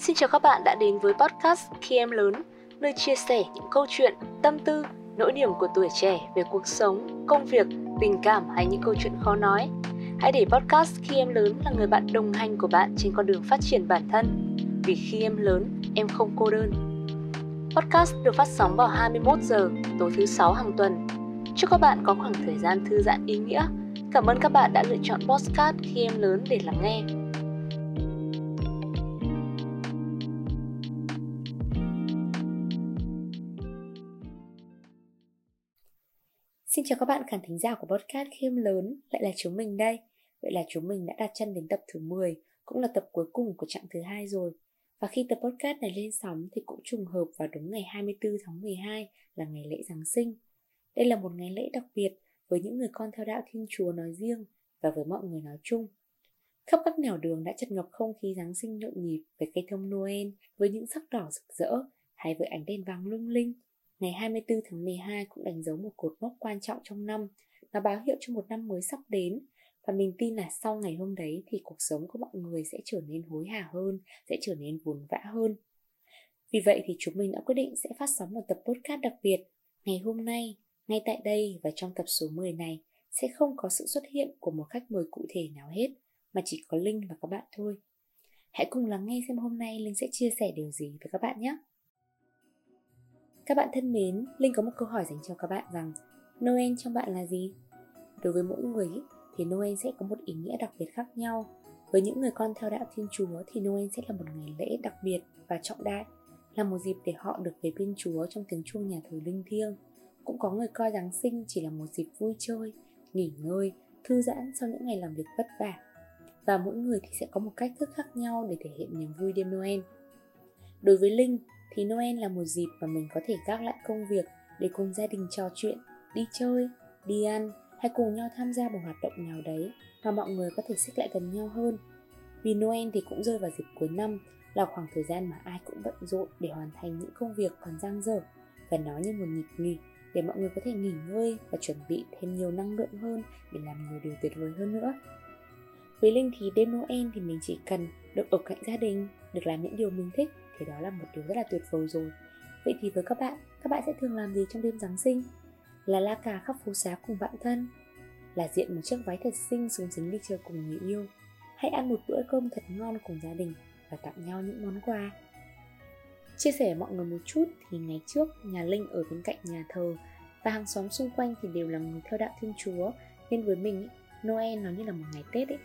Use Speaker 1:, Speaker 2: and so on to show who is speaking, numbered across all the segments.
Speaker 1: Xin chào các bạn đã đến với podcast Khi Em Lớn, nơi chia sẻ những câu chuyện, tâm tư, nỗi niềm của tuổi trẻ về cuộc sống, công việc, tình cảm hay những câu chuyện khó nói. Hãy để podcast Khi Em Lớn là người bạn đồng hành của bạn trên con đường phát triển bản thân. Vì khi em lớn, em không cô đơn. Podcast được phát sóng vào 21 giờ tối thứ sáu hàng tuần. Chúc các bạn có khoảng thời gian thư giãn ý nghĩa. Cảm ơn các bạn đã lựa chọn podcast Khi Em Lớn để lắng nghe. Xin chào các bạn khán thính giả của podcast Khiêm Lớn, lại là chúng mình đây. Vậy là chúng mình đã đặt chân đến tập thứ 10, cũng là tập cuối cùng của chặng thứ hai rồi. Và khi tập podcast này lên sóng thì cũng trùng hợp vào đúng ngày 24 tháng 12 là ngày lễ Giáng sinh. Đây là một ngày lễ đặc biệt với những người con theo đạo Thiên Chúa nói riêng và với mọi người nói chung. Khắp các nẻo đường đã chật ngập không khí Giáng sinh nhộn nhịp với cây thông Noel với những sắc đỏ rực rỡ hay với ánh đèn vàng lung linh Ngày 24 tháng 12 cũng đánh dấu một cột mốc quan trọng trong năm, nó báo hiệu cho một năm mới sắp đến và mình tin là sau ngày hôm đấy thì cuộc sống của mọi người sẽ trở nên hối hả hơn, sẽ trở nên buồn vã hơn. Vì vậy thì chúng mình đã quyết định sẽ phát sóng một tập podcast đặc biệt. Ngày hôm nay, ngay tại đây và trong tập số 10 này sẽ không có sự xuất hiện của một khách mời cụ thể nào hết, mà chỉ có Linh và các bạn thôi. Hãy cùng lắng nghe xem hôm nay Linh sẽ chia sẻ điều gì với các bạn nhé. Các bạn thân mến, Linh có một câu hỏi dành cho các bạn rằng Noel trong bạn là gì? Đối với mỗi người thì Noel sẽ có một ý nghĩa đặc biệt khác nhau. Với những người con theo đạo Thiên Chúa thì Noel sẽ là một ngày lễ đặc biệt và trọng đại, là một dịp để họ được về bên Chúa trong tiếng chuông nhà thờ linh thiêng. Cũng có người coi Giáng sinh chỉ là một dịp vui chơi, nghỉ ngơi, thư giãn sau những ngày làm việc vất vả. Và mỗi người thì sẽ có một cách thức khác nhau để thể hiện niềm vui đêm Noel. Đối với Linh thì Noel là một dịp mà mình có thể gác lại công việc để cùng gia đình trò chuyện, đi chơi, đi ăn hay cùng nhau tham gia một hoạt động nào đấy mà mọi người có thể xích lại gần nhau hơn. Vì Noel thì cũng rơi vào dịp cuối năm là khoảng thời gian mà ai cũng bận rộn để hoàn thành những công việc còn dang dở và nó như một nhịp nghỉ để mọi người có thể nghỉ ngơi và chuẩn bị thêm nhiều năng lượng hơn để làm nhiều điều tuyệt vời hơn nữa. Với Linh thì đêm Noel thì mình chỉ cần được ở cạnh gia đình, được làm những điều mình thích thì đó là một điều rất là tuyệt vời rồi. Vậy thì với các bạn, các bạn sẽ thường làm gì trong đêm Giáng sinh? Là la cà khắp phố xá cùng bạn thân? Là diện một chiếc váy thật xinh xuống dính đi chơi cùng người yêu? Hãy ăn một bữa cơm thật ngon cùng gia đình Và tặng nhau những món quà? Chia sẻ mọi người một chút thì ngày trước nhà Linh ở bên cạnh nhà thờ Và hàng xóm xung quanh thì đều là người theo đạo Thiên Chúa. Nên với mình Noel nó như là một ngày Tết ấy.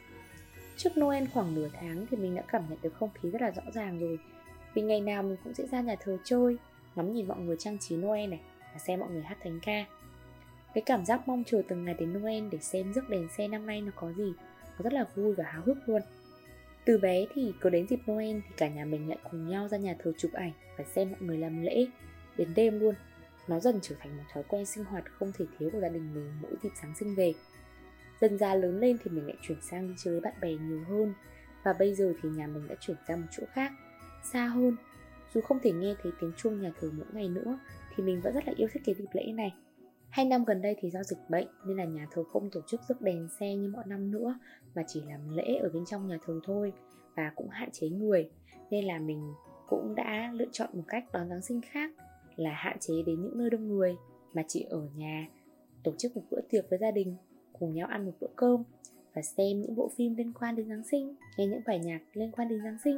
Speaker 1: Trước Noel khoảng nửa tháng thì mình đã cảm nhận được không khí rất là rõ ràng rồi vì ngày nào mình cũng sẽ ra nhà thờ chơi Ngắm nhìn mọi người trang trí Noel này Và xem mọi người hát thánh ca. Cái cảm giác mong chờ từng ngày đến Noel Để xem rước đèn xe năm nay nó có gì, Nó rất là vui và háo hức luôn. Từ bé thì cứ đến dịp Noel Thì cả nhà mình lại cùng nhau ra nhà thờ chụp ảnh Và xem mọi người làm lễ, Đến đêm luôn. Nó dần trở thành một thói quen sinh hoạt không thể thiếu của gia đình mình mỗi dịp Giáng sinh về. Dần ra lớn lên thì mình lại chuyển sang đi chơi với bạn bè nhiều hơn Và bây giờ thì nhà mình đã chuyển ra một chỗ khác xa hơn. Dù không thể nghe thấy tiếng chuông nhà thờ mỗi ngày nữa, thì mình vẫn rất là yêu thích cái dịp lễ này. Hai năm gần đây thì do dịch bệnh, nên là nhà thờ không tổ chức rước đèn xe như mọi năm nữa, mà chỉ làm lễ ở bên trong nhà thờ thôi, và cũng hạn chế người. Nên là mình cũng đã lựa chọn một cách đón Giáng sinh khác, là hạn chế đến những nơi đông người, mà chỉ ở nhà tổ chức một bữa tiệc với gia đình, cùng nhau ăn một bữa cơm, và xem những bộ phim liên quan đến Giáng sinh, nghe những bài nhạc liên quan đến Giáng sinh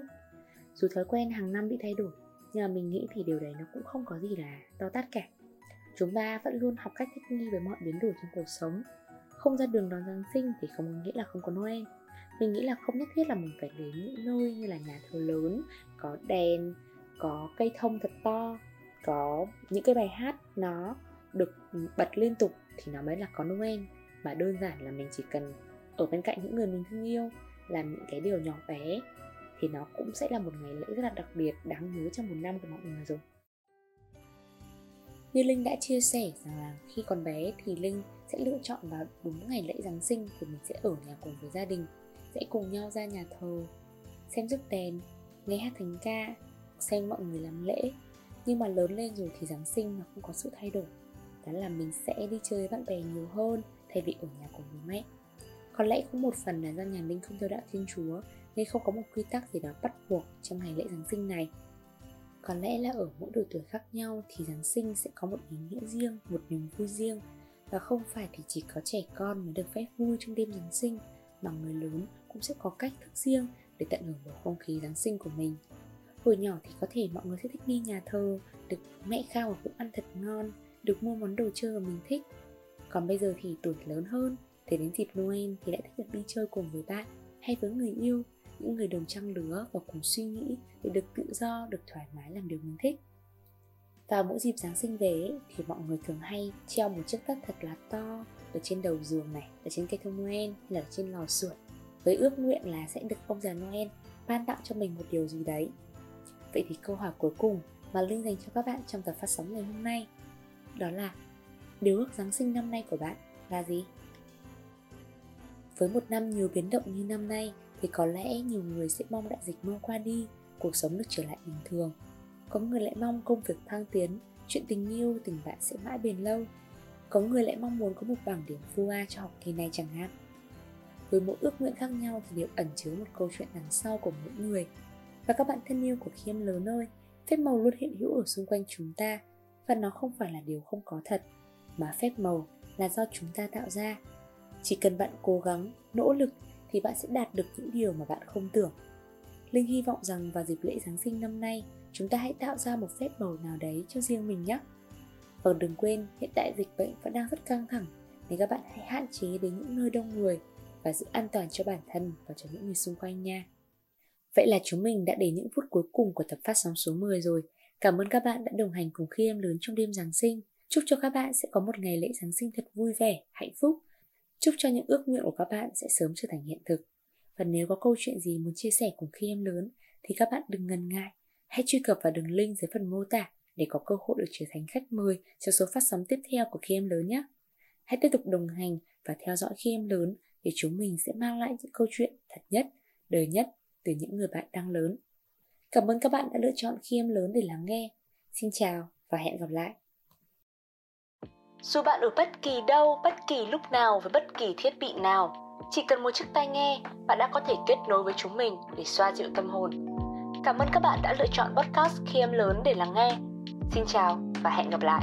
Speaker 1: dù thói quen hàng năm bị thay đổi, nhưng mà mình nghĩ thì điều đấy nó cũng không có gì là to tát cả. Chúng ta vẫn luôn học cách thích nghi với mọi biến đổi trong cuộc sống. Không ra đường đón giáng sinh thì không có nghĩa là không có noel. Mình nghĩ là không nhất thiết là mình phải đến những nơi như là nhà thờ lớn, có đèn, có cây thông thật to, có những cái bài hát nó được bật liên tục thì nó mới là có noel. Mà đơn giản là mình chỉ cần ở bên cạnh những người mình thương yêu, làm những cái điều nhỏ bé thì nó cũng sẽ là một ngày lễ rất là đặc biệt, đáng nhớ trong một năm của mọi người rồi. Như Linh đã chia sẻ rằng là khi còn bé thì Linh sẽ lựa chọn vào đúng ngày lễ Giáng sinh thì mình sẽ ở nhà cùng với gia đình, sẽ cùng nhau ra nhà thờ, xem rước đèn, nghe hát thánh ca, xem mọi người làm lễ. Nhưng mà lớn lên rồi thì Giáng sinh nó không có sự thay đổi. Đó là mình sẽ đi chơi với bạn bè nhiều hơn thay vì ở nhà cùng với mẹ có lẽ cũng một phần là do nhà Linh không theo đạo Thiên Chúa nên không có một quy tắc gì đó bắt buộc trong ngày lễ Giáng sinh này. Có lẽ là ở mỗi độ tuổi khác nhau thì Giáng sinh sẽ có một ý nghĩa riêng, một niềm vui riêng và không phải thì chỉ có trẻ con mới được phép vui trong đêm Giáng sinh mà người lớn cũng sẽ có cách thức riêng để tận hưởng bầu không khí Giáng sinh của mình. Hồi nhỏ thì có thể mọi người sẽ thích đi nhà thờ, được mẹ khao một bữa ăn thật ngon, được mua món đồ chơi mà mình thích. Còn bây giờ thì tuổi lớn hơn, Thế đến dịp Noel thì lại thích được đi chơi cùng với bạn hay với người yêu, những người đồng trang lứa và cùng suy nghĩ để được tự do, được thoải mái làm điều mình thích. Vào mỗi dịp Giáng sinh về thì mọi người thường hay treo một chiếc tất thật là to ở trên đầu giường này, ở trên cây thông Noel hay là ở trên lò sưởi với ước nguyện là sẽ được ông già Noel ban tặng cho mình một điều gì đấy. Vậy thì câu hỏi cuối cùng mà Linh dành cho các bạn trong tập phát sóng ngày hôm nay đó là điều ước Giáng sinh năm nay của bạn là gì? Với một năm nhiều biến động như năm nay thì có lẽ nhiều người sẽ mong đại dịch mau qua đi, cuộc sống được trở lại bình thường. Có người lại mong công việc thăng tiến, chuyện tình yêu, tình bạn sẽ mãi bền lâu. Có người lại mong muốn có một bảng điểm FUA cho học kỳ này chẳng hạn. Với mỗi ước nguyện khác nhau thì đều ẩn chứa một câu chuyện đằng sau của mỗi người. Và các bạn thân yêu của khiêm lớn ơi, phép màu luôn hiện hữu ở xung quanh chúng ta và nó không phải là điều không có thật, mà phép màu là do chúng ta tạo ra. Chỉ cần bạn cố gắng, nỗ lực thì bạn sẽ đạt được những điều mà bạn không tưởng. Linh hy vọng rằng vào dịp lễ Giáng sinh năm nay, chúng ta hãy tạo ra một phép màu nào đấy cho riêng mình nhé. Và đừng quên, hiện tại dịch bệnh vẫn đang rất căng thẳng, nên các bạn hãy hạn chế đến những nơi đông người và giữ an toàn cho bản thân và cho những người xung quanh nha. Vậy là chúng mình đã đến những phút cuối cùng của tập phát sóng số 10 rồi. Cảm ơn các bạn đã đồng hành cùng khi em lớn trong đêm Giáng sinh. Chúc cho các bạn sẽ có một ngày lễ Giáng sinh thật vui vẻ, hạnh phúc. Chúc cho những ước nguyện của các bạn sẽ sớm trở thành hiện thực. Và nếu có câu chuyện gì muốn chia sẻ cùng khi em lớn thì các bạn đừng ngần ngại. Hãy truy cập vào đường link dưới phần mô tả để có cơ hội được trở thành khách mời cho số phát sóng tiếp theo của khi em lớn nhé. Hãy tiếp tục đồng hành và theo dõi khi em lớn để chúng mình sẽ mang lại những câu chuyện thật nhất, đời nhất từ những người bạn đang lớn. Cảm ơn các bạn đã lựa chọn khi em lớn để lắng nghe. Xin chào và hẹn gặp lại.
Speaker 2: Dù bạn ở bất kỳ đâu, bất kỳ lúc nào với bất kỳ thiết bị nào, chỉ cần một chiếc tai nghe, bạn đã có thể kết nối với chúng mình để xoa dịu tâm hồn. Cảm ơn các bạn đã lựa chọn podcast khi em lớn để lắng nghe. Xin chào và hẹn gặp lại.